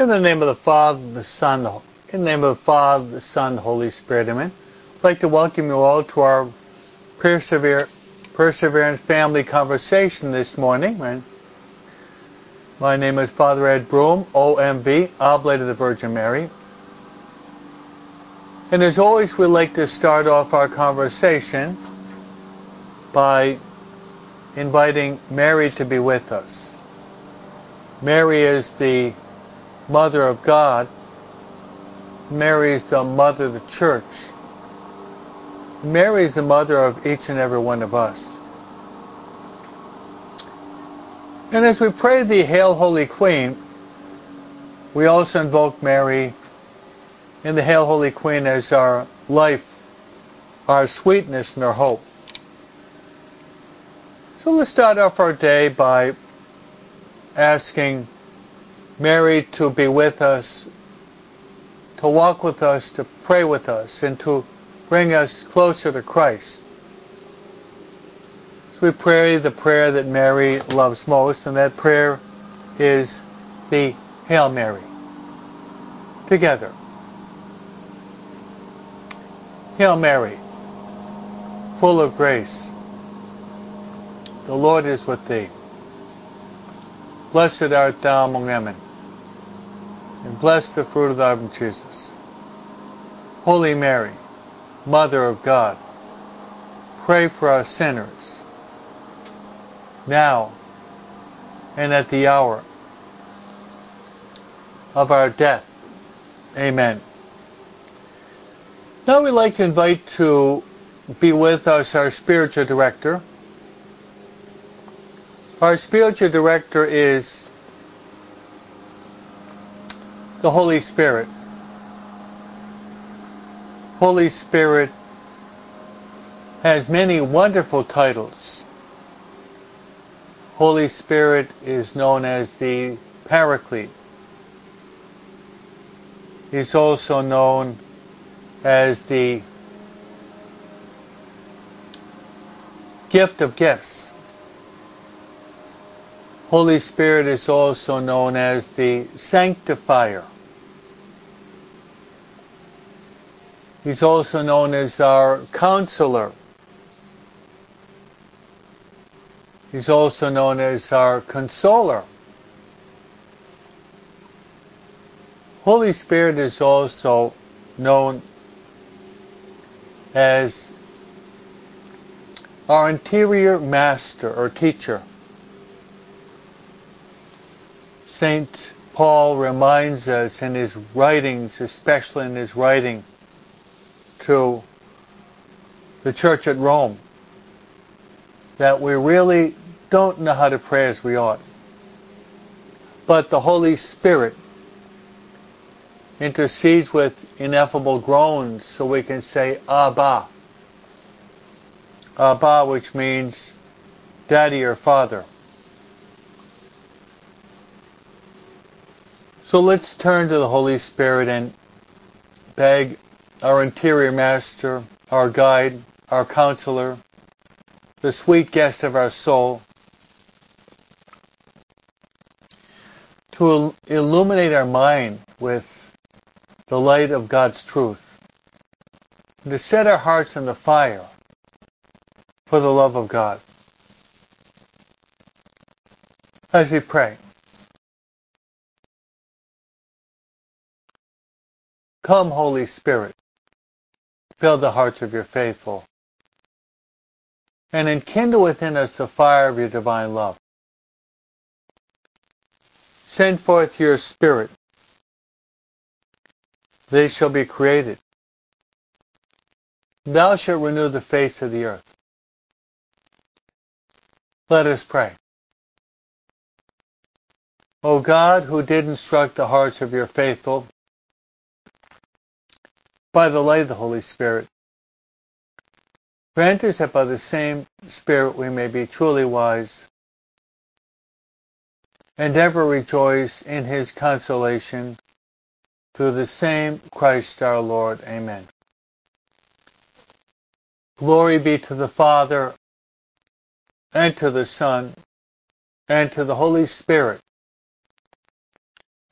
In the name of the Father, the Son, in the name of the Father, the Son, the Holy Spirit, amen. I'd like to welcome you all to our Persever- Perseverance Family Conversation this morning. My name is Father Ed Broom, OMV, Oblate of the Virgin Mary. And as always, we like to start off our conversation by inviting Mary to be with us. Mary is the Mother of God. Mary is the Mother of the Church. Mary is the Mother of each and every one of us. And as we pray the Hail Holy Queen, we also invoke Mary in the Hail Holy Queen as our life, our sweetness, and our hope. So let's start off our day by asking Mary to be with us, to walk with us, to pray with us, and to bring us closer to Christ. So we pray the prayer that Mary loves most, and that prayer is the Hail Mary. Together. Hail Mary, full of grace, the Lord is with thee. Blessed art thou among women, and bless the fruit of thy womb, Jesus. Holy Mary, Mother of God, pray for us sinners, now and at the hour of our death. Amen. Now we'd like to invite to be with us our spiritual director. Our spiritual director is the Holy Spirit. Holy Spirit has many wonderful titles. Holy Spirit is known as the Paraclete. He's also known as the gift of gifts. Holy Spirit is also known as the sanctifier. He's also known as our counselor. He's also known as our consoler. Holy Spirit is also known as our interior master or teacher. St. Paul reminds us in his writings, especially in his writing to the church at Rome, that we really don't know how to pray as we ought. But the Holy Spirit intercedes with ineffable groans so we can say Abba. Abba, which means daddy or father. So let's turn to the Holy Spirit and beg our interior master, our guide, our counselor, the sweet guest of our soul, to illuminate our mind with the light of God's truth, to set our hearts on the fire for the love of God. As we pray, Come, Holy Spirit, fill the hearts of your faithful, and enkindle within us the fire of your divine love. Send forth your Spirit they shall be created. Thou shalt renew the face of the earth. Let us pray. O God, who did instruct the hearts of your faithful by the light of the Holy Spirit, grant us that by the same Spirit we may be truly wise and ever rejoice in his consolation through the same Christ our Lord. Amen. Glory be to the Father, and to the Son, and to the Holy Spirit,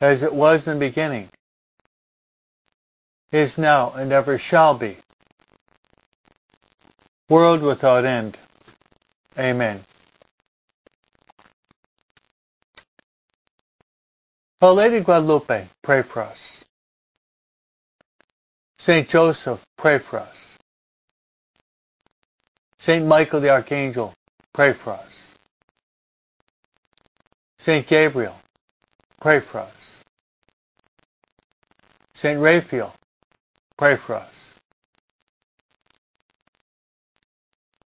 as it was in the beginning, is now, and ever shall be, world without end. Amen. Our Lady Guadalupe, pray for us. Saint Joseph, pray for us. Saint Michael the Archangel, pray for us. Saint Gabriel, pray for us. Saint Raphael, pray for us.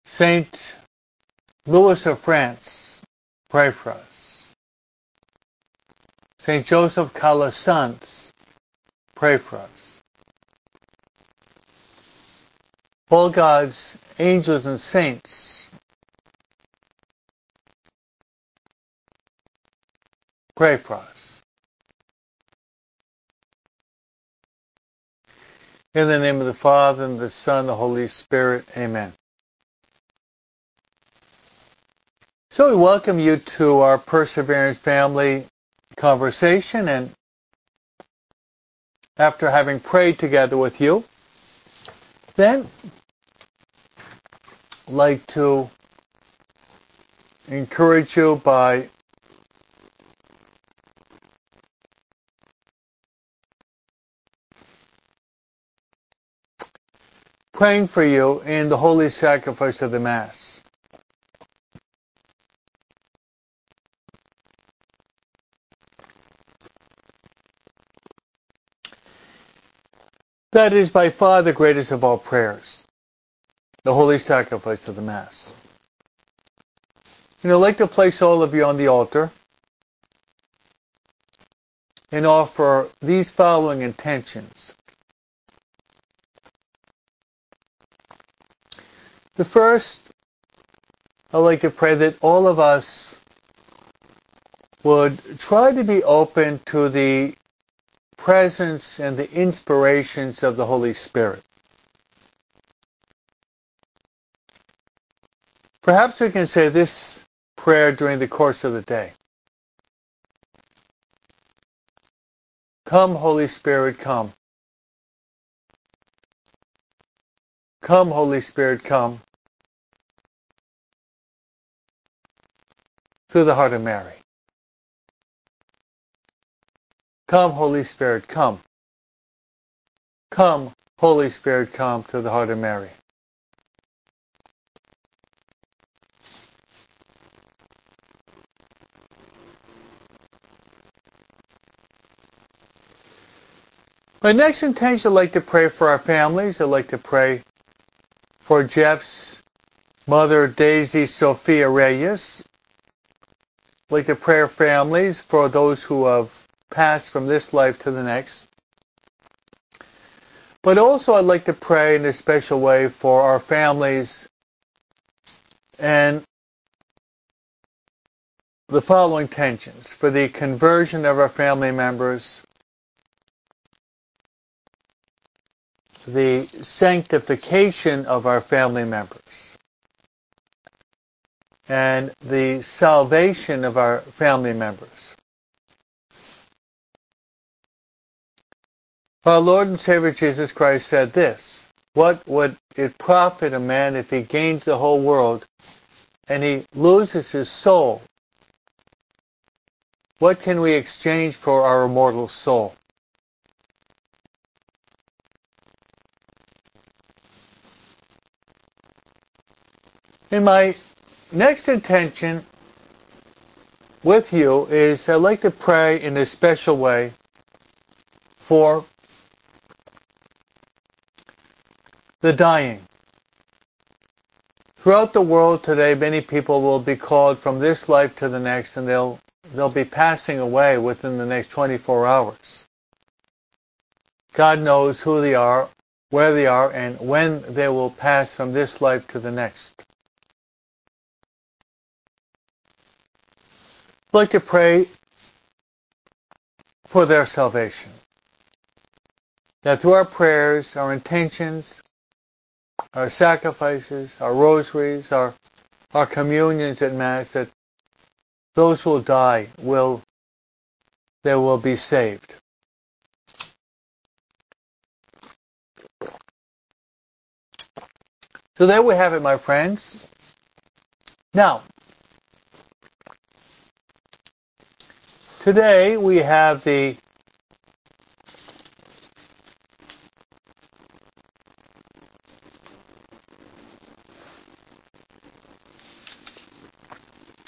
Saint Louis of France, pray for us. Saint Joseph Calasanz, pray for us. All God's angels and saints, pray for us. In the name of the Father, and the Son, and the Holy Spirit, amen. So we welcome you to our Perseverance Family conversation, and after having prayed together with you, then I'd like to encourage you by praying for you in the holy sacrifice of the Mass. That is by far the greatest of all prayers the holy sacrifice of the Mass. And I'd like to place all of you on the altar and offer these following intentions. The first, I'd like to pray that all of us would try to be open to the presence and the inspirations of the Holy Spirit. Perhaps we can say this prayer during the course of the day. Come, Holy Spirit, come. Come, Holy Spirit, come. Through the heart of Mary. Come, Holy Spirit, come. Come, Holy Spirit, come to the heart of Mary. My next intention, I'd like to pray for our families. I'd like to pray for Jeff's mother, Daisy Sophia Reyes. Like to pray for families for those who have passed from this life to the next. But also I'd like to pray in a special way for our families and the following tensions for the conversion of our family members, the sanctification of our family members and the salvation of our family members. Our Lord and Savior Jesus Christ said this, What would it profit a man if he gains the whole world and he loses his soul? What can we exchange for our immortal soul? In my next intention with you is I'd like to pray in a special way for the dying. Throughout the world today, many people will be called from this life to the next, and they'll they'll be passing away within the next 24 hours. God knows who they are, where they are, and when they will pass from this life to the next. I'd like to pray for their salvation. That through our prayers, our intentions, our sacrifices, our rosaries, our, our communions at Mass, that those who will die will they will be saved. So there we have it, my friends. Now, today we have the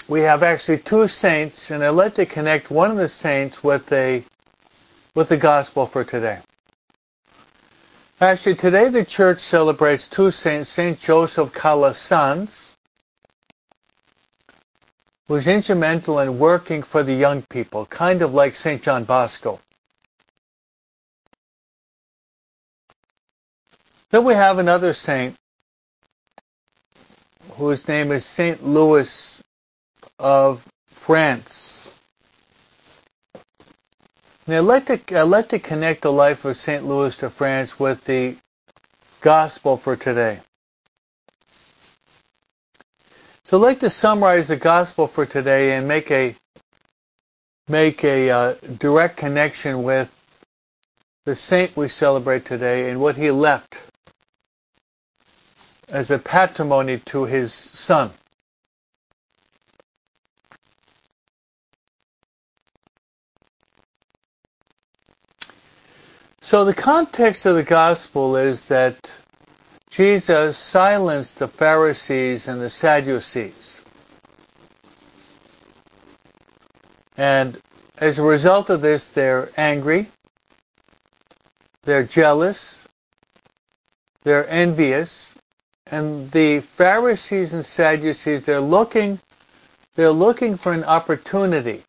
we have actually two saints, and I'd like to connect one of the saints with a with the gospel for today. Actually, today the church celebrates two saints, Saint Joseph Calasanz, who's instrumental in working for the young people, kind of like Saint John Bosco. Then we have another saint whose name is Saint Louis of France. Now, I'd like, to, I'd like to connect the life of St. Louis de France with the gospel for today. So I'd like to summarize the gospel for today and make a make a uh, direct connection with the saint we celebrate today and what he left as a patrimony to his son. So the context of the gospel is that Jesus silenced the Pharisees and the Sadducees. And as a result of this, they're angry, they're jealous, they're envious, and the Pharisees and Sadducees, they're looking, they're looking for an opportunity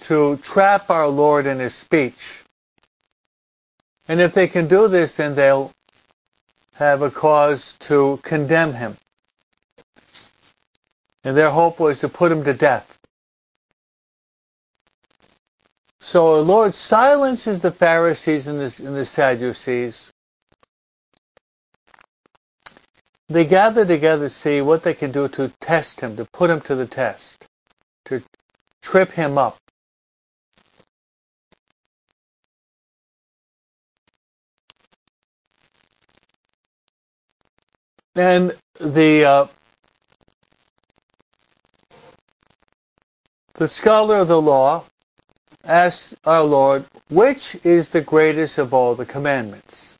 to trap our Lord in his speech and if they can do this, then they'll have a cause to condemn him. And their hope was to put him to death. So the Lord silences the Pharisees and the, and the Sadducees. They gather together to see what they can do to test him, to put him to the test, to trip him up. And the uh, the scholar of the law asks our Lord, which is the greatest of all the commandments?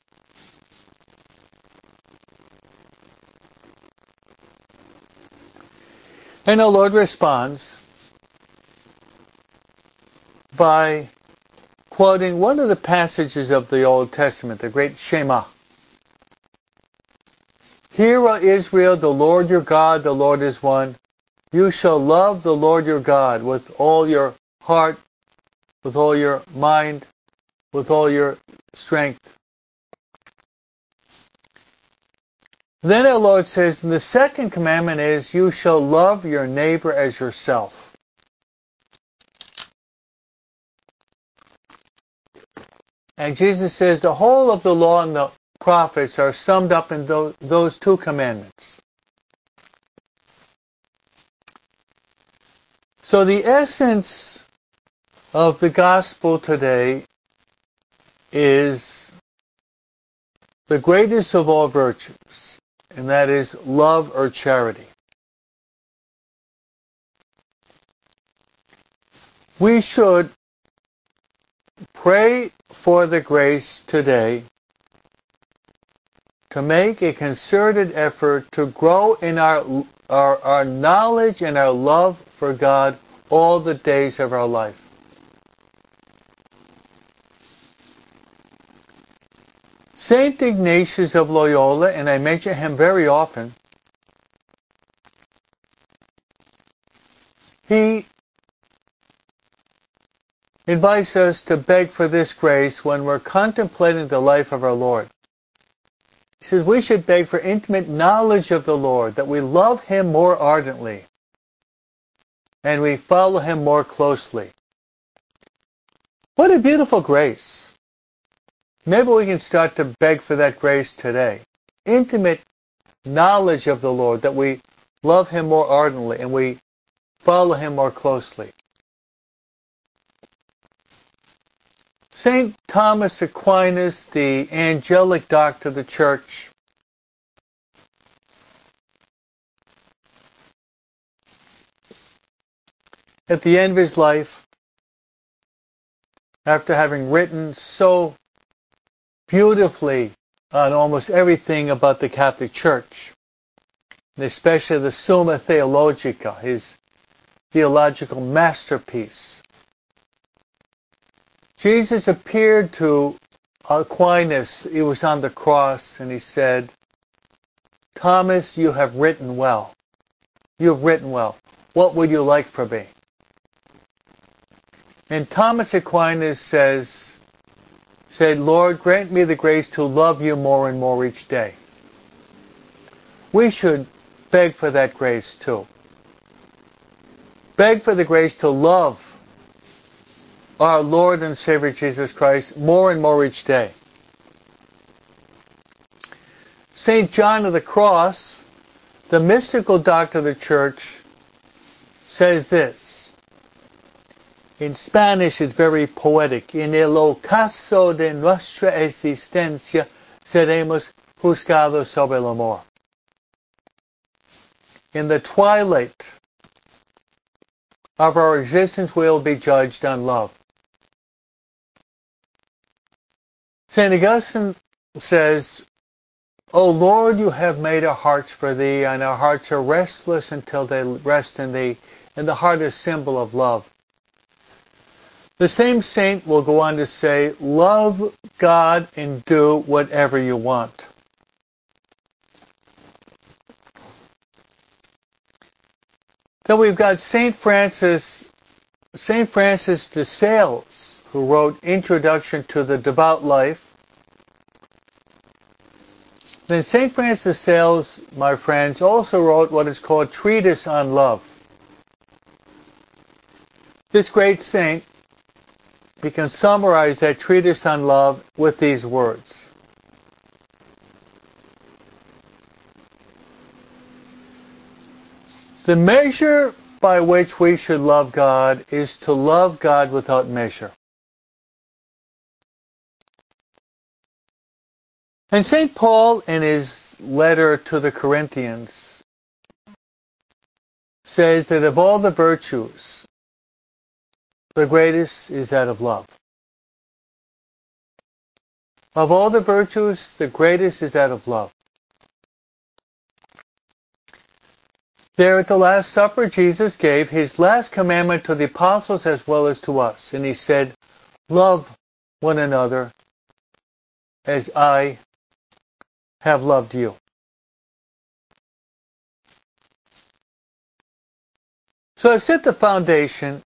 And our Lord responds by quoting one of the passages of the Old Testament, the great Shema. Hear, O Israel, the Lord your God, the Lord is one. You shall love the Lord your God with all your heart, with all your mind, with all your strength. Then our Lord says, the second commandment is, you shall love your neighbor as yourself. And Jesus says the whole of the law and the prophets are summed up in those, those two commandments. So the essence of the gospel today is the greatest of all virtues, and that is love or charity. We should pray for the grace today to make a concerted effort to grow in our, our, our knowledge and our love for God all the days of our life. Saint Ignatius of Loyola, and I mention him very often, he invites us to beg for this grace when we're contemplating the life of our Lord. He says we should beg for intimate knowledge of the Lord, that we love Him more ardently and we follow Him more closely. What a beautiful grace. Maybe we can start to beg for that grace today. Intimate knowledge of the Lord, that we love Him more ardently and we follow Him more closely. St. Thomas Aquinas, the angelic doctor of the church, at the end of his life, after having written so beautifully on almost everything about the Catholic Church, and especially the Summa Theologica, his theological masterpiece. Jesus appeared to Aquinas, he was on the cross, and he said, Thomas, you have written well. You have written well. What would you like from me? And Thomas Aquinas says, said, Lord, grant me the grace to love you more and more each day. We should beg for that grace too. Beg for the grace to love our Lord and Savior Jesus Christ more and more each day. St. John of the Cross, the mystical doctor of the church, says this. In Spanish, it's very poetic. En el ocaso de nuestra existencia seremos juzgados sobre el amor. In the twilight of our existence, we'll be judged on love. St. Augustine says, O Lord, you have made our hearts for thee, and our hearts are restless until they rest in thee, and the heart is symbol of love. The same saint will go on to say, love God and do whatever you want. Then we've got Saint Francis, Saint Francis de Sales, who wrote Introduction to the Devout Life. Then Saint Francis Sales, my friends, also wrote what is called Treatise on Love. This great saint we can summarize that treatise on love with these words. The measure by which we should love God is to love God without measure. And St. Paul, in his letter to the Corinthians, says that of all the virtues, the greatest is that of love. Of all the virtues, the greatest is that of love. There at the Last Supper, Jesus gave his last commandment to the apostles as well as to us. And he said, Love one another as I have loved you. So I've set the foundation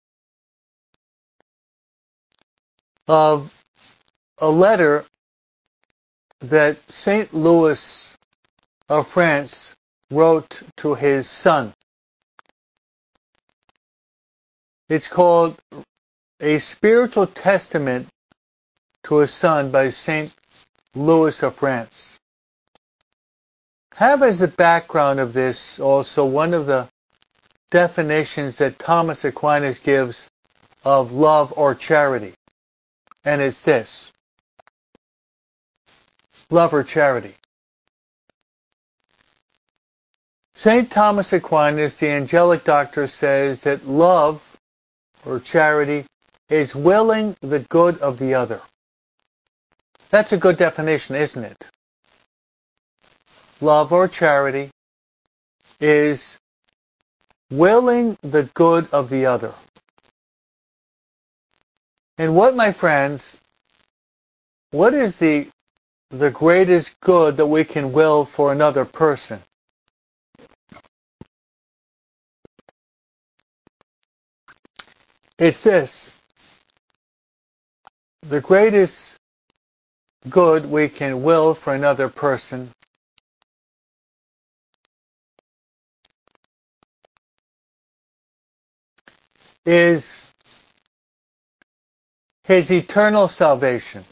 of a letter that St. Louis of France wrote to his son. It's called A Spiritual Testament to a Son by St. Louis of France. Have as the background of this also one of the definitions that Thomas Aquinas gives of love or charity and it's this love or charity. St. Thomas Aquinas, the angelic doctor, says that love or charity is willing the good of the other. That's a good definition, isn't it? Love or charity is willing the good of the other. And what, my friends, what is the the greatest good that we can will for another person? It's this. The greatest good we can will for another person is his eternal salvation.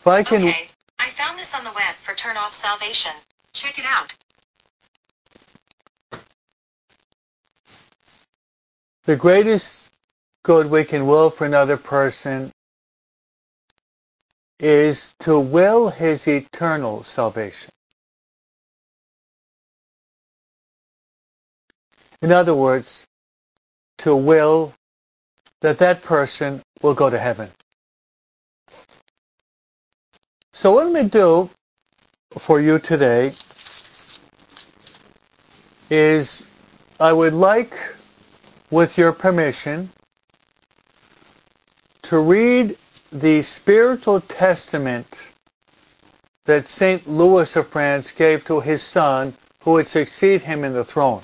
If I can. Okay, I found this on the web for turn off salvation. Check it out. The greatest good we can will for another person is to will his eternal salvation. In other words, to will that that person will go to heaven. So what I'm going to do for you today is I would like, with your permission, to read the spiritual testament that St. Louis of France gave to his son who would succeed him in the throne.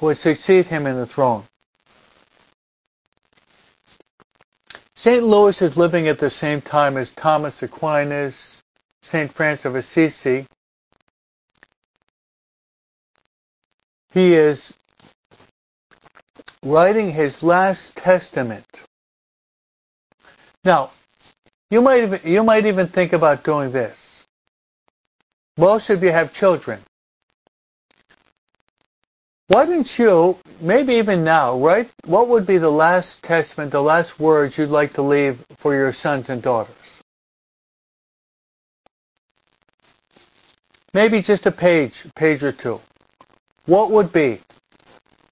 Who would succeed him in the throne. St. Louis is living at the same time as Thomas Aquinas, St. Francis of Assisi. He is writing his last testament. Now, you might even, you might even think about doing this. Most of you have children. Why don't you, maybe even now, write what would be the last testament, the last words you'd like to leave for your sons and daughters? Maybe just a page, page or two. What would be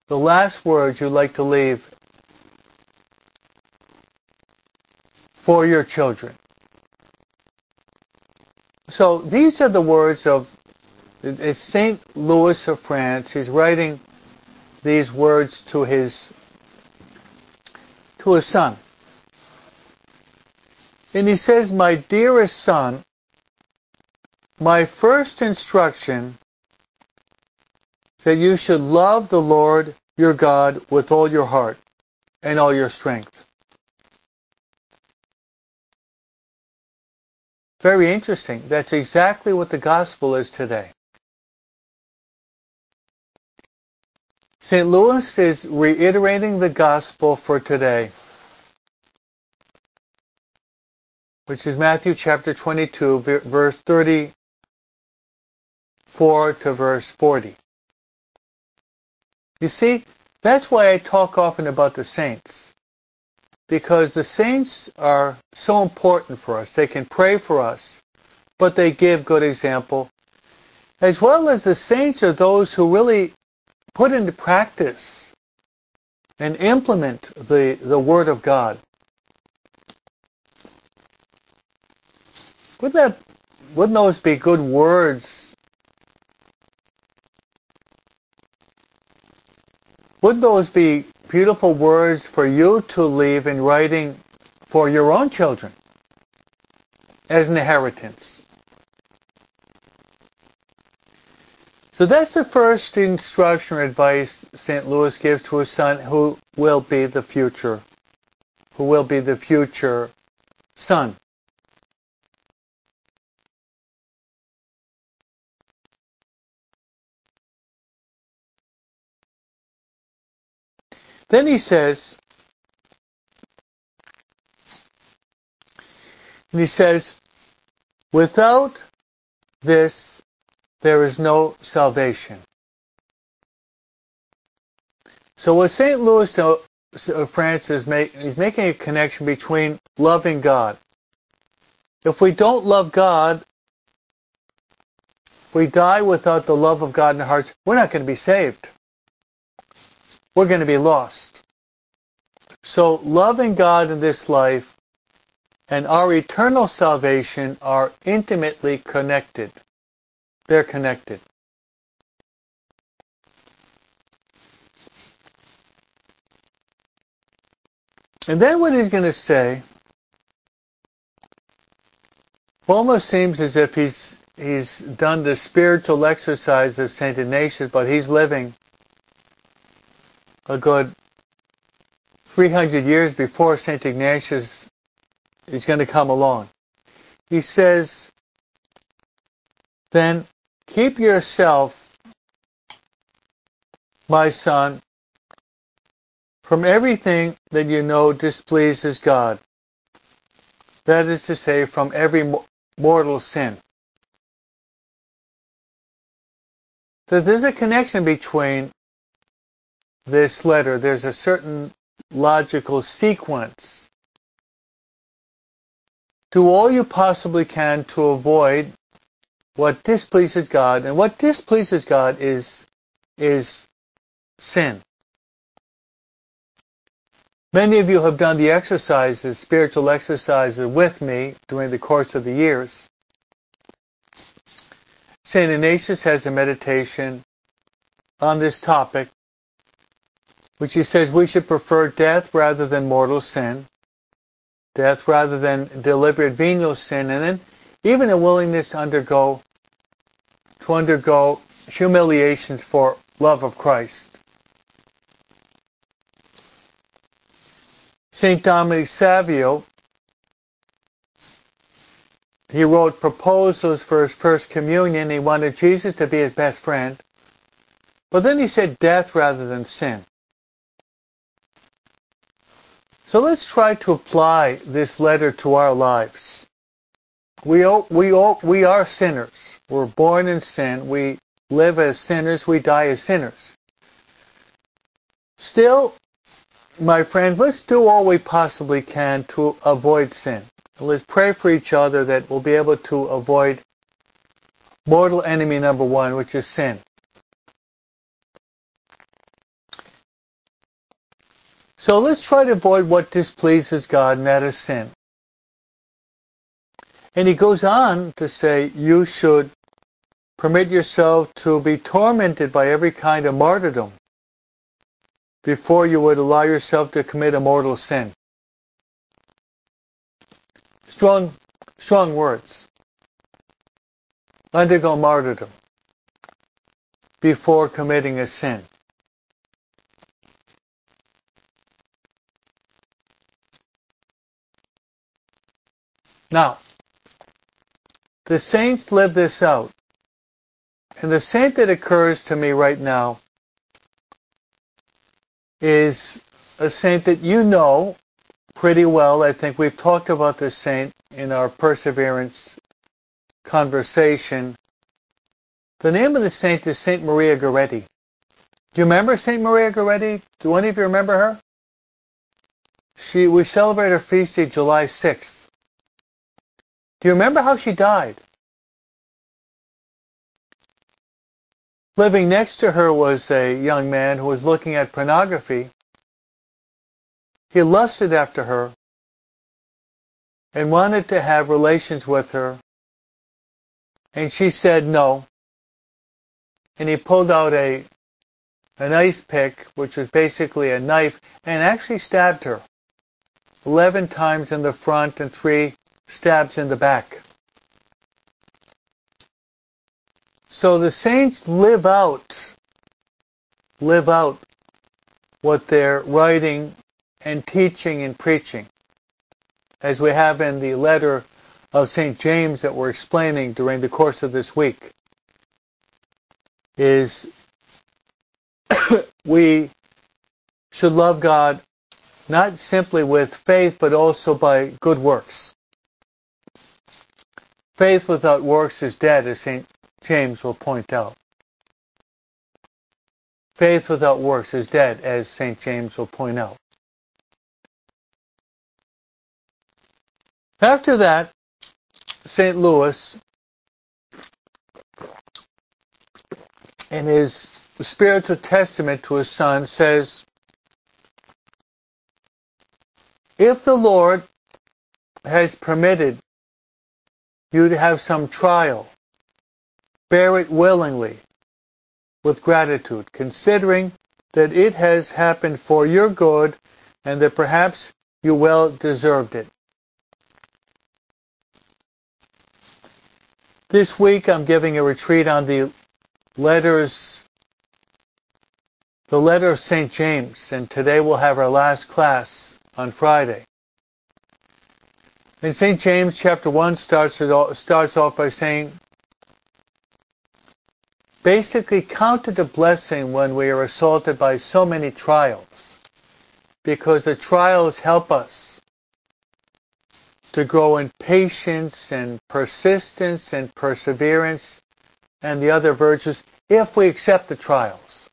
the last words you'd like to leave for your children? So these are the words of Saint Louis of France. He's writing these words to his to his son. And he says, My dearest son, my first instruction that you should love the Lord your God with all your heart and all your strength. Very interesting. That's exactly what the gospel is today. St. Louis is reiterating the gospel for today, which is Matthew chapter 22, verse 34 to verse 40. You see, that's why I talk often about the saints. Because the saints are so important for us. They can pray for us, but they give good example. As well as the saints are those who really put into practice and implement the, the Word of God. Wouldn't that wouldn't those be good words? Wouldn't those be beautiful words for you to leave in writing for your own children as an inheritance? So that's the first instruction or advice St. Louis gives to his son who will be the future, who will be the future son. Then he says, and he says, without this there is no salvation. So what St. Louis uh, of uh, France is making, he's making a connection between loving God. If we don't love God, we die without the love of God in our hearts, we're not going to be saved. We're going to be lost. So loving God in this life and our eternal salvation are intimately connected. They're connected. And then what he's going to say almost seems as if he's he's done the spiritual exercise of Saint Ignatius, but he's living a good 300 years before Saint Ignatius is going to come along. He says, then Keep yourself, my son, from everything that you know displeases God. That is to say, from every mortal sin. that there's a connection between this letter. There's a certain logical sequence. Do all you possibly can to avoid what displeases God, and what displeases God is is sin. Many of you have done the exercises, spiritual exercises with me during the course of the years. St. Ignatius has a meditation on this topic, which he says we should prefer death rather than mortal sin, death rather than deliberate venial sin, and then even a willingness to undergo to undergo humiliations for love of Christ. St. Dominic Savio, he wrote proposals for his first communion. He wanted Jesus to be his best friend. But then he said death rather than sin. So let's try to apply this letter to our lives. We, we, we are sinners. We're born in sin. We live as sinners. We die as sinners. Still, my friends, let's do all we possibly can to avoid sin. Let's pray for each other that we'll be able to avoid mortal enemy number one, which is sin. So let's try to avoid what displeases God, and that is sin. And he goes on to say, you should permit yourself to be tormented by every kind of martyrdom before you would allow yourself to commit a mortal sin. Strong, strong words. Undergo martyrdom before committing a sin. Now, the saints live this out. And the saint that occurs to me right now is a saint that you know pretty well. I think we've talked about this saint in our perseverance conversation. The name of the saint is Saint Maria Goretti. Do you remember Saint Maria Goretti? Do any of you remember her? She we celebrate her feast day July 6th. Do you remember how she died? Living next to her was a young man who was looking at pornography. He lusted after her and wanted to have relations with her. And she said no. And he pulled out a an ice pick, which was basically a knife, and actually stabbed her. Eleven times in the front and three stabs in the back. So the saints live out, live out what they're writing and teaching and preaching. As we have in the letter of St. James that we're explaining during the course of this week, is we should love God not simply with faith, but also by good works. Faith without works is dead, as St. James will point out. Faith without works is dead, as St. James will point out. After that, St. Louis, in his spiritual testament to his son, says, If the Lord has permitted you to have some trial, bear it willingly, with gratitude, considering that it has happened for your good and that perhaps you well deserved it. This week I'm giving a retreat on the letters, the letter of St. James, and today we'll have our last class on Friday. In St. James chapter 1 starts, starts off by saying, basically counted a blessing when we are assaulted by so many trials because the trials help us to grow in patience and persistence and perseverance and the other virtues if we accept the trials.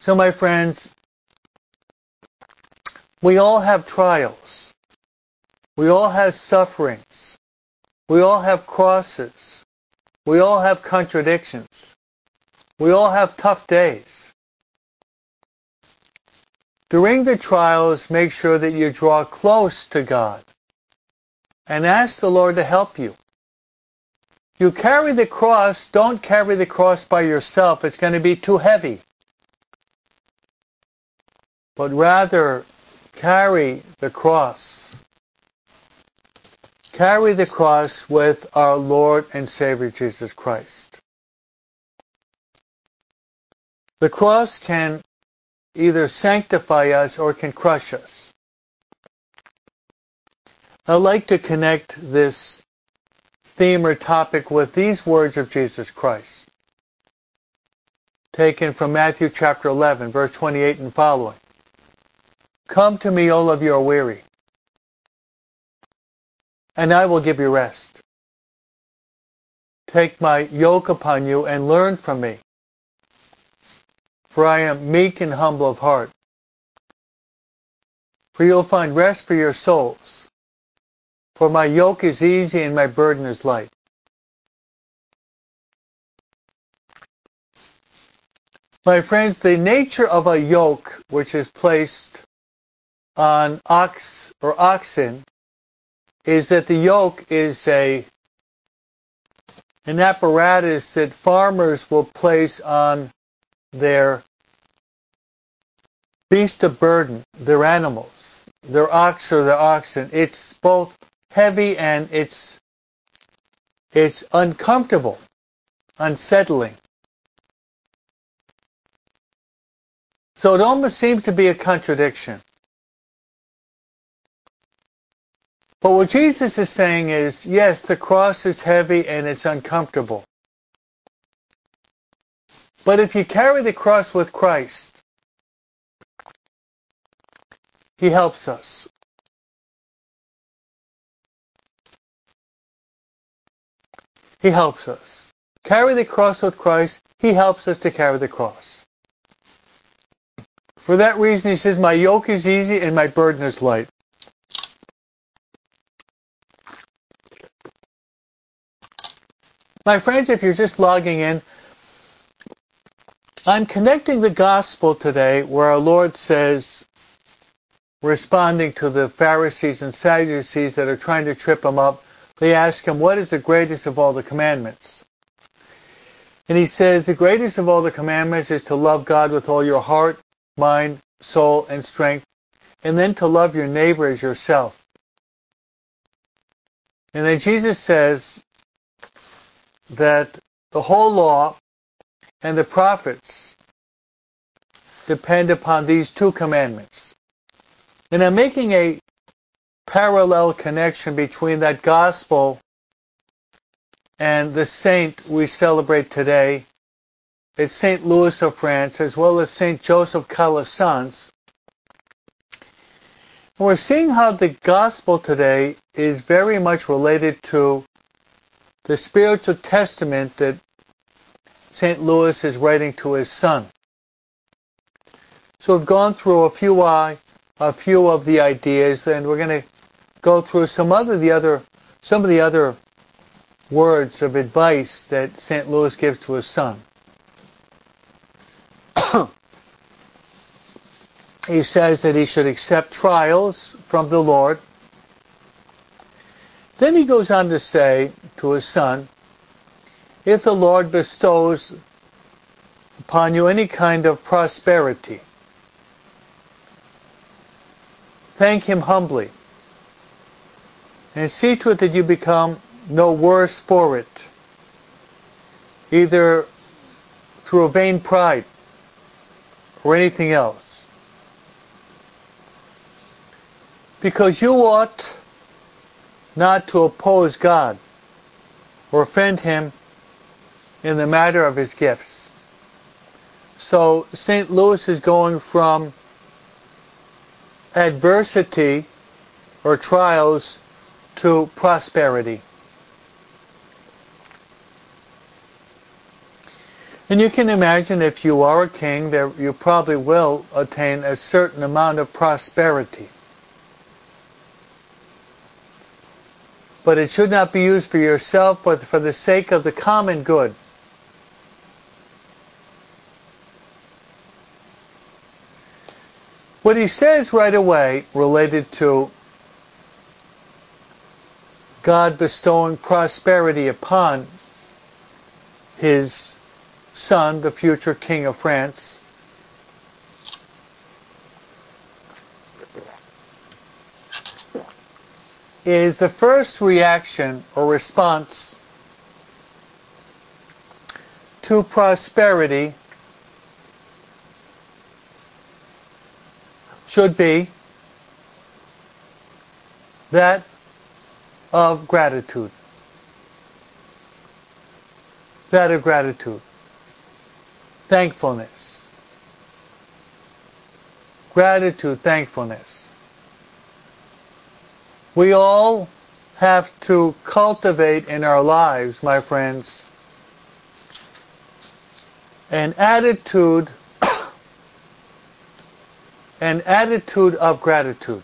So my friends, we all have trials. We all have sufferings. We all have crosses. We all have contradictions. We all have tough days. During the trials, make sure that you draw close to God and ask the Lord to help you. You carry the cross, don't carry the cross by yourself. It's going to be too heavy. But rather, carry the cross. Carry the cross with our Lord and Savior Jesus Christ. The cross can either sanctify us or can crush us. I'd like to connect this theme or topic with these words of Jesus Christ, taken from Matthew chapter 11, verse 28 and following. Come to me, all of you are weary, and I will give you rest. Take my yoke upon you and learn from me, for I am meek and humble of heart. For you'll find rest for your souls. For my yoke is easy and my burden is light. My friends, the nature of a yoke which is placed on ox or oxen is that the yoke is a an apparatus that farmers will place on their beast of burden, their animals, their ox or their oxen. It's both heavy and it's it's uncomfortable, unsettling. So it almost seems to be a contradiction. But what Jesus is saying is, yes, the cross is heavy and it's uncomfortable. But if you carry the cross with Christ, He helps us. He helps us. Carry the cross with Christ, He helps us to carry the cross. For that reason, He says, My yoke is easy and my burden is light. My friends, if you're just logging in, I'm connecting the gospel today where our Lord says, responding to the Pharisees and Sadducees that are trying to trip him up, they ask him, What is the greatest of all the commandments? And he says, The greatest of all the commandments is to love God with all your heart, mind, soul, and strength, and then to love your neighbor as yourself. And then Jesus says, that the whole law and the prophets depend upon these two commandments. And I'm making a parallel connection between that gospel and the saint we celebrate today. It's St. Louis of France as well as St. Joseph Calasanz. We're seeing how the gospel today is very much related to the spiritual testament that St. Louis is writing to his son. So we've gone through a few uh, a few of the ideas, and we're going to go through some other the other some of the other words of advice that St. Louis gives to his son. he says that he should accept trials from the Lord then he goes on to say to his son, if the Lord bestows upon you any kind of prosperity, thank him humbly and see to it that you become no worse for it, either through a vain pride or anything else. Because you ought not to oppose God or offend Him in the matter of His gifts. So St. Louis is going from adversity or trials to prosperity. And you can imagine if you are a king, that you probably will attain a certain amount of prosperity. But it should not be used for yourself, but for the sake of the common good. What he says right away related to God bestowing prosperity upon his son, the future king of France, is the first reaction or response to prosperity should be that of gratitude. That of gratitude. Thankfulness. Gratitude, thankfulness. We all have to cultivate in our lives, my friends, an attitude an attitude of gratitude.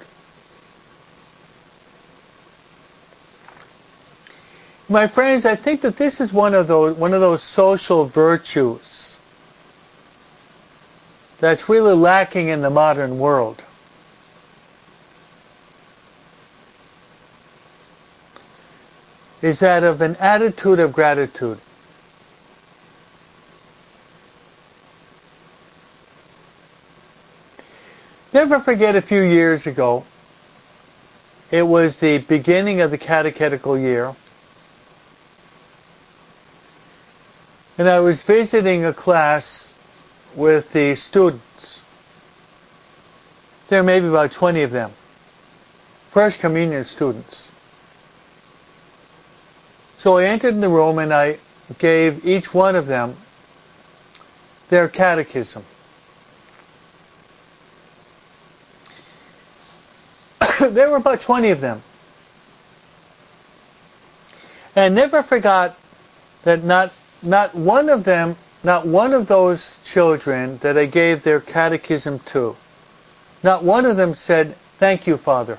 My friends, I think that this is one of those one of those social virtues that's really lacking in the modern world. Is that of an attitude of gratitude. Never forget a few years ago, it was the beginning of the catechetical year, and I was visiting a class with the students. There may be about 20 of them, First Communion students. So I entered the room and I gave each one of them their catechism. there were about 20 of them. And I never forgot that not, not one of them, not one of those children that I gave their catechism to, not one of them said, thank you, Father.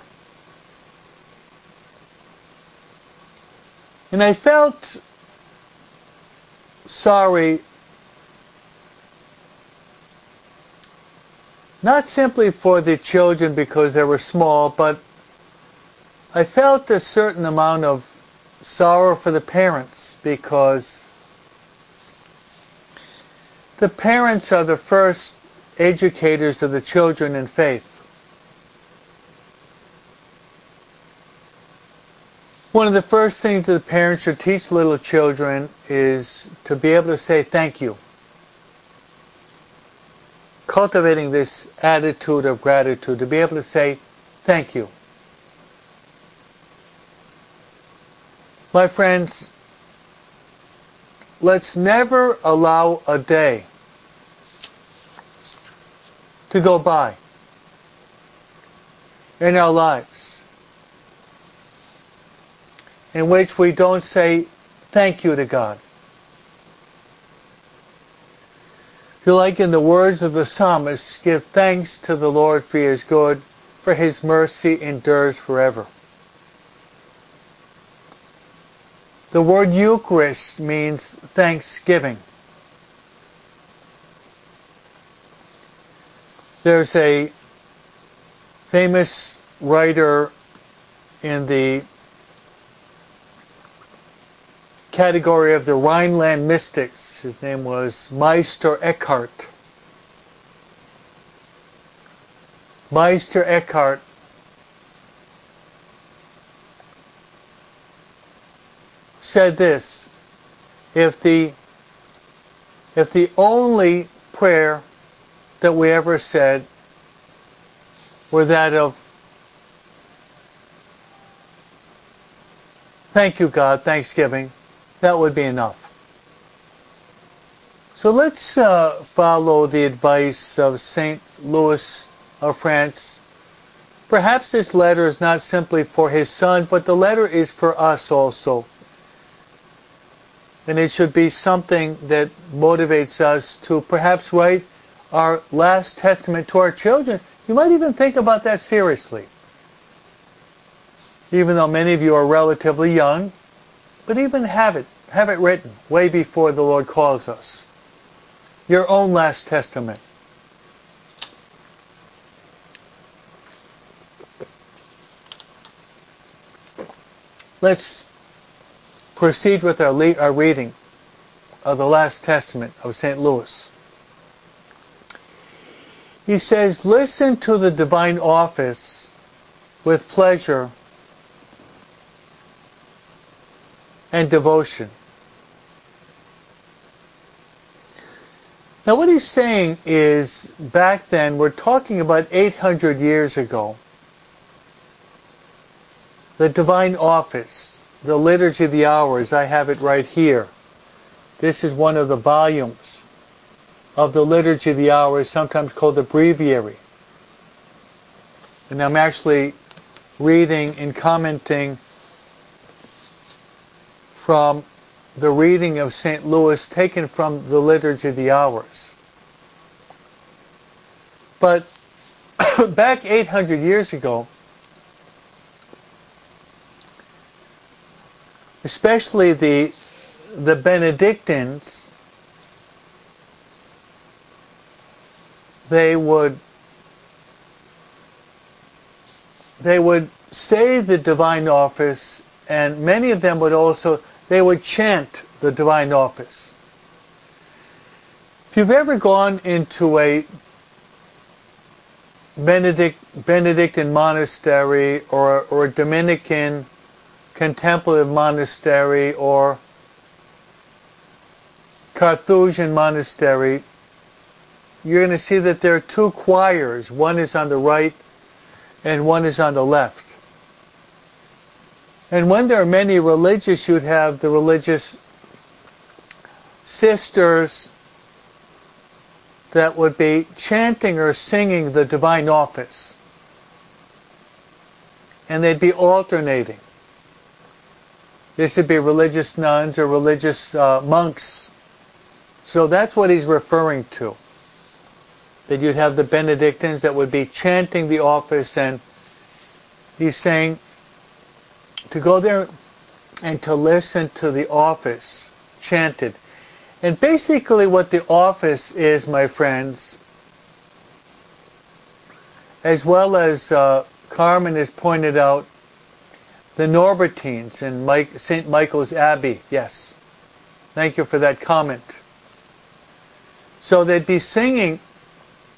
And I felt sorry Not simply for the children because they were small, but I felt a certain amount of sorrow for the parents because the parents are the first educators of the children in faith. One of the first things that the parents should teach little children is to be able to say thank you cultivating this attitude of gratitude, to be able to say, thank you. My friends, let's never allow a day to go by in our lives in which we don't say thank you to God. you like in the words of the psalmist, give thanks to the Lord for his good, for his mercy endures forever. The word Eucharist means thanksgiving. There's a famous writer in the category of the Rhineland mystics. His name was Meister Eckhart. Meister Eckhart. Said this, if the if the only prayer that we ever said were that of thank you God, thanksgiving, that would be enough. So let's uh, follow the advice of St. Louis of France. Perhaps this letter is not simply for his son, but the letter is for us also. And it should be something that motivates us to perhaps write our last testament to our children. You might even think about that seriously. Even though many of you are relatively young, but even have it, have it written way before the Lord calls us. Your own last testament. Let's proceed with our, le- our reading of the last testament of St. Louis. He says, listen to the divine office with pleasure and devotion. Now what he's saying is, back then, we're talking about 800 years ago, the divine office, the liturgy of the hours, I have it right here. This is one of the volumes of the liturgy of the hours, sometimes called the breviary. And I'm actually reading and commenting from the reading of St. Louis taken from the Liturgy of the Hours. But back 800 years ago, especially the the Benedictines, they would they would say the divine office, and many of them would also they would chant the divine office. If you've ever gone into a Benedict, Benedictine monastery or, or a Dominican contemplative monastery or Carthusian monastery, you're going to see that there are two choirs. One is on the right and one is on the left. And when there are many religious, you'd have the religious sisters that would be chanting or singing the divine office. And they'd be alternating. This would be religious nuns or religious uh, monks. So that's what he's referring to. That you'd have the Benedictines that would be chanting the office and he's saying to go there and to listen to the office chanted. And basically what the office is, my friends, as well as uh, Carmen has pointed out, the Norbertines in Mike, St. Michael's Abbey. Yes. Thank you for that comment. So they'd be singing,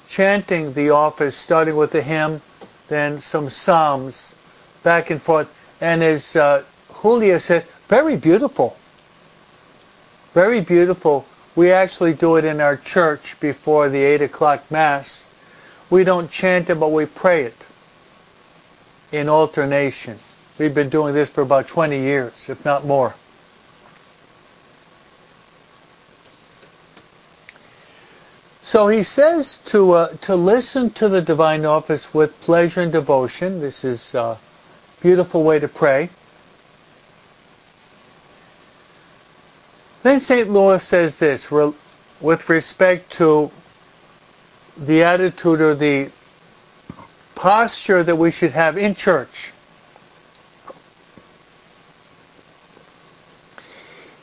chanting the office, starting with a hymn, then some psalms, back and forth. And as uh, Julia said, very beautiful. Very beautiful. We actually do it in our church before the 8 o'clock Mass. We don't chant it, but we pray it in alternation. We've been doing this for about 20 years, if not more. So he says to uh, to listen to the divine office with pleasure and devotion. This is a beautiful way to pray. Then St. Louis says this with respect to the attitude or the posture that we should have in church.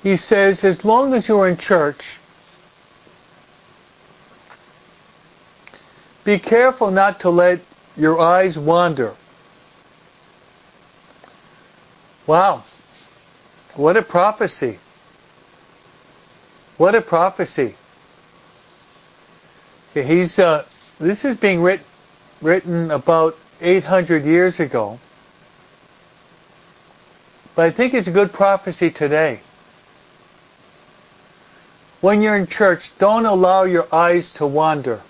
He says, as long as you're in church, be careful not to let your eyes wander. Wow. What a prophecy. What a prophecy. Okay, he's, uh, this is being writ- written about 800 years ago. But I think it's a good prophecy today. When you're in church, don't allow your eyes to wander.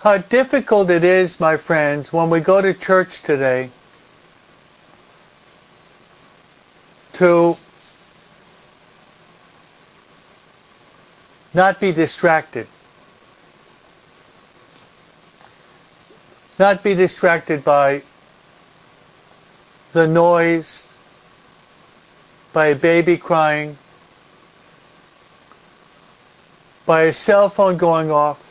How difficult it is, my friends, when we go to church today to not be distracted. Not be distracted by the noise, by a baby crying, by a cell phone going off,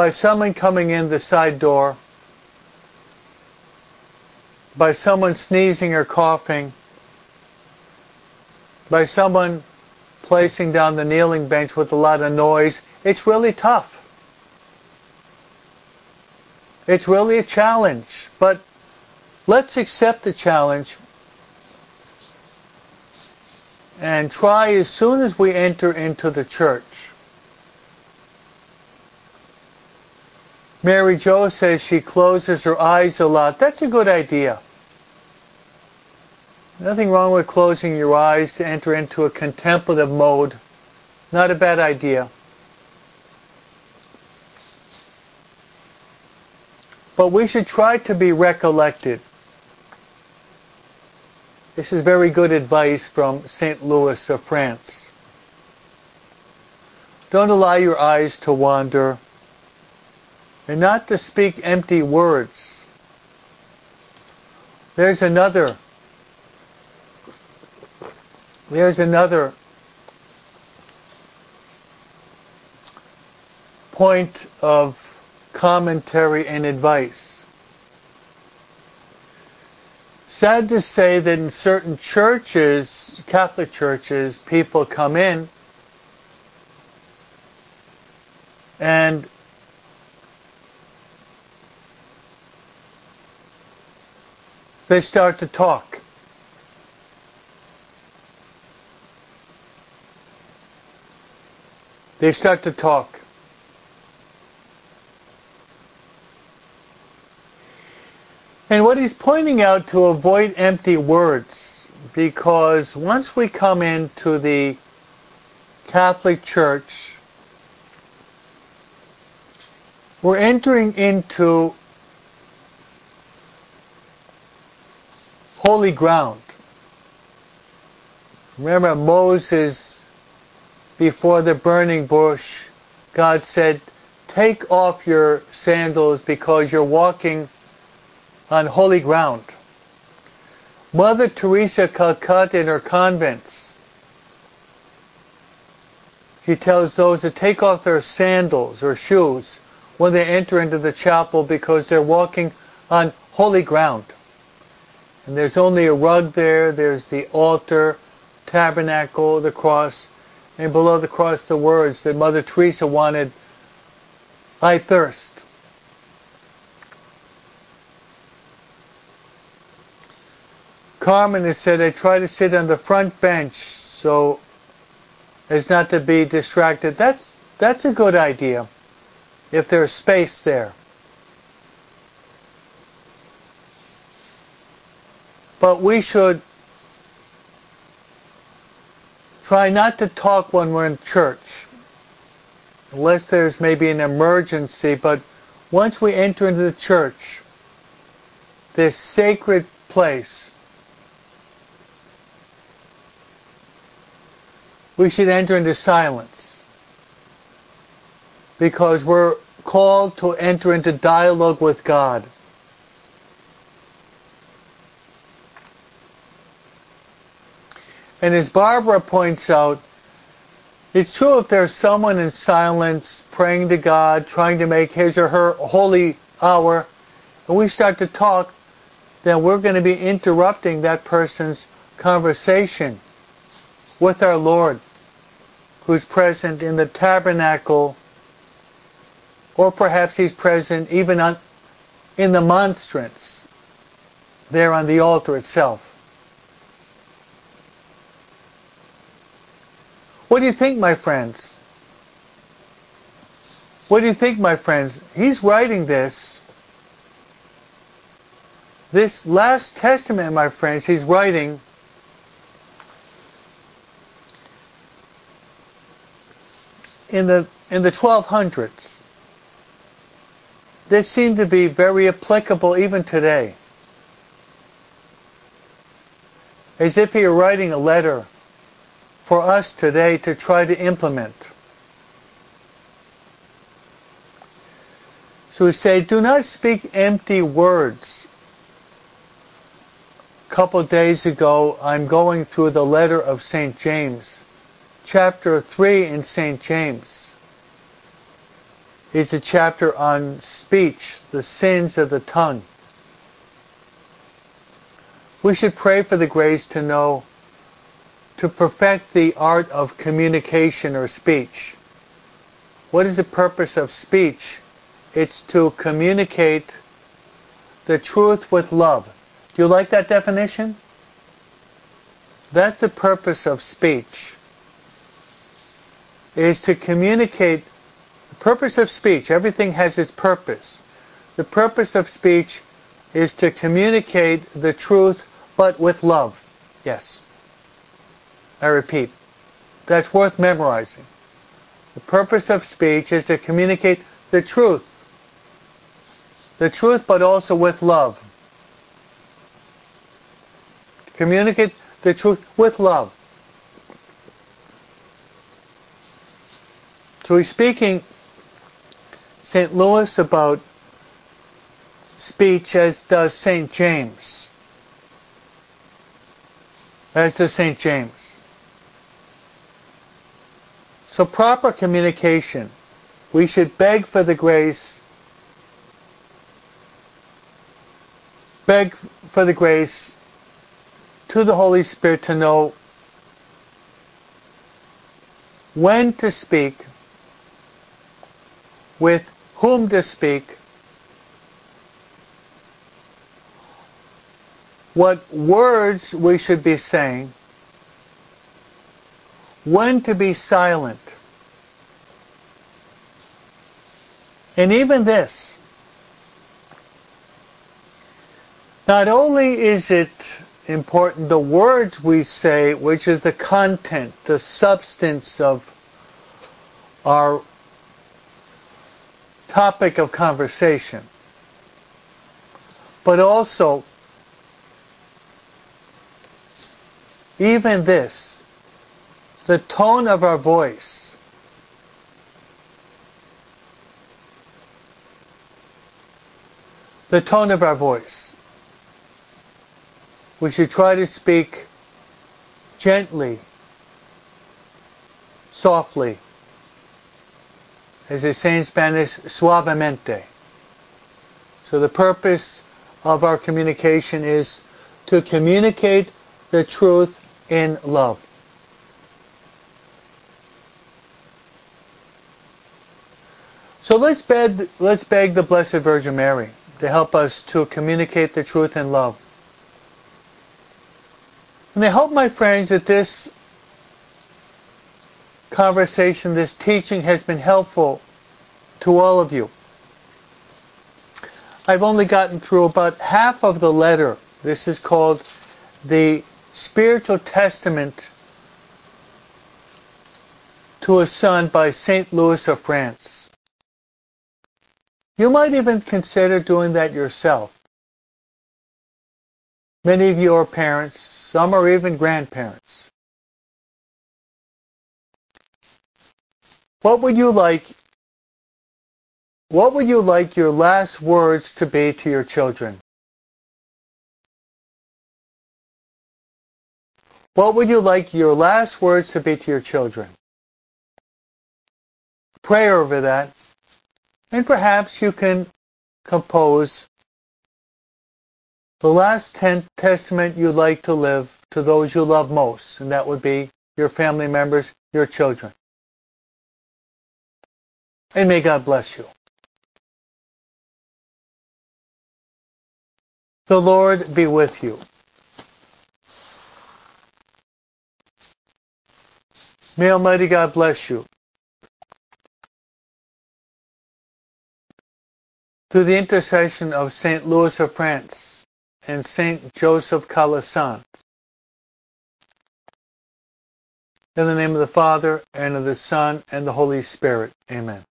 by someone coming in the side door, by someone sneezing or coughing, by someone placing down the kneeling bench with a lot of noise, it's really tough. It's really a challenge, but let's accept the challenge and try as soon as we enter into the church. Mary Jo says she closes her eyes a lot. That's a good idea. Nothing wrong with closing your eyes to enter into a contemplative mode. Not a bad idea. But we should try to be recollected. This is very good advice from St. Louis of France. Don't allow your eyes to wander and not to speak empty words. There's another there's another point of commentary and advice. Sad to say that in certain churches, Catholic churches, people come in and they start to talk. They start to talk. And what he's pointing out to avoid empty words, because once we come into the Catholic Church, we're entering into holy ground. Remember Moses before the burning bush, God said, take off your sandals because you're walking on holy ground. Mother Teresa Calcutta in her convents, she tells those to take off their sandals or shoes when they enter into the chapel because they're walking on holy ground. And there's only a rug there, there's the altar, tabernacle, the cross, and below the cross the words that Mother Teresa wanted, I thirst. Carmen has said, I try to sit on the front bench so as not to be distracted. That's, that's a good idea if there's space there. But we should Try not to talk when we're in church, unless there's maybe an emergency, but once we enter into the church, this sacred place, we should enter into silence because we're called to enter into dialogue with God. And as Barbara points out, it's true if there's someone in silence praying to God, trying to make his or her holy hour, and we start to talk, then we're going to be interrupting that person's conversation with our Lord, who's present in the tabernacle, or perhaps he's present even on, in the monstrance, there on the altar itself. What do you think, my friends? What do you think, my friends? He's writing this. This last testament, my friends, he's writing in the in the 1200s. They seem to be very applicable even today. As if he were writing a letter for us today to try to implement. So we say, do not speak empty words. a couple days ago, I'm going through the letter of St. James. Chapter 3 in St. James is a chapter on speech, the sins of the tongue. We should pray for the grace to know, to perfect the art of communication or speech. What is the purpose of speech? It's to communicate the truth with love. Do you like that definition? That's the purpose of speech. Is to communicate the purpose of speech. Everything has its purpose. The purpose of speech is to communicate the truth but with love. Yes. I repeat. That's worth memorizing. The purpose of speech is to communicate the truth. The truth but also with love. Communicate the truth with love. So he's speaking St. Louis about speech as does St. James as does St. James. So proper communication, we should beg for the grace, beg for the grace to the Holy Spirit to know when to speak, with whom to speak, what words we should be saying, when to be silent. And even this, not only is it important the words we say, which is the content, the substance of our topic of conversation, but also even this, the tone of our voice, the tone of our voice. We should try to speak gently, softly, as they say in Spanish, suavemente. So the purpose of our communication is to communicate the truth in love. So let's beg, let's beg the Blessed Virgin Mary to help us to communicate the truth in love. And I hope, my friends, that this conversation, this teaching has been helpful to all of you. I've only gotten through about half of the letter. This is called the spiritual testament to a son by St. Louis of France. You might even consider doing that yourself. Many of you are parents, some are even grandparents. What would you like what would you like your last words to be to your children? What would you like your last words to be to your children? Pray over that. And perhaps you can compose the last ten testament you'd like to live to those you love most, and that would be your family members, your children. And may God bless you. The Lord be with you. May Almighty God bless you. Through the intercession of Saint Louis of France and Saint Joseph Calasanz. In the name of the Father, and of the Son, and the Holy Spirit. Amen.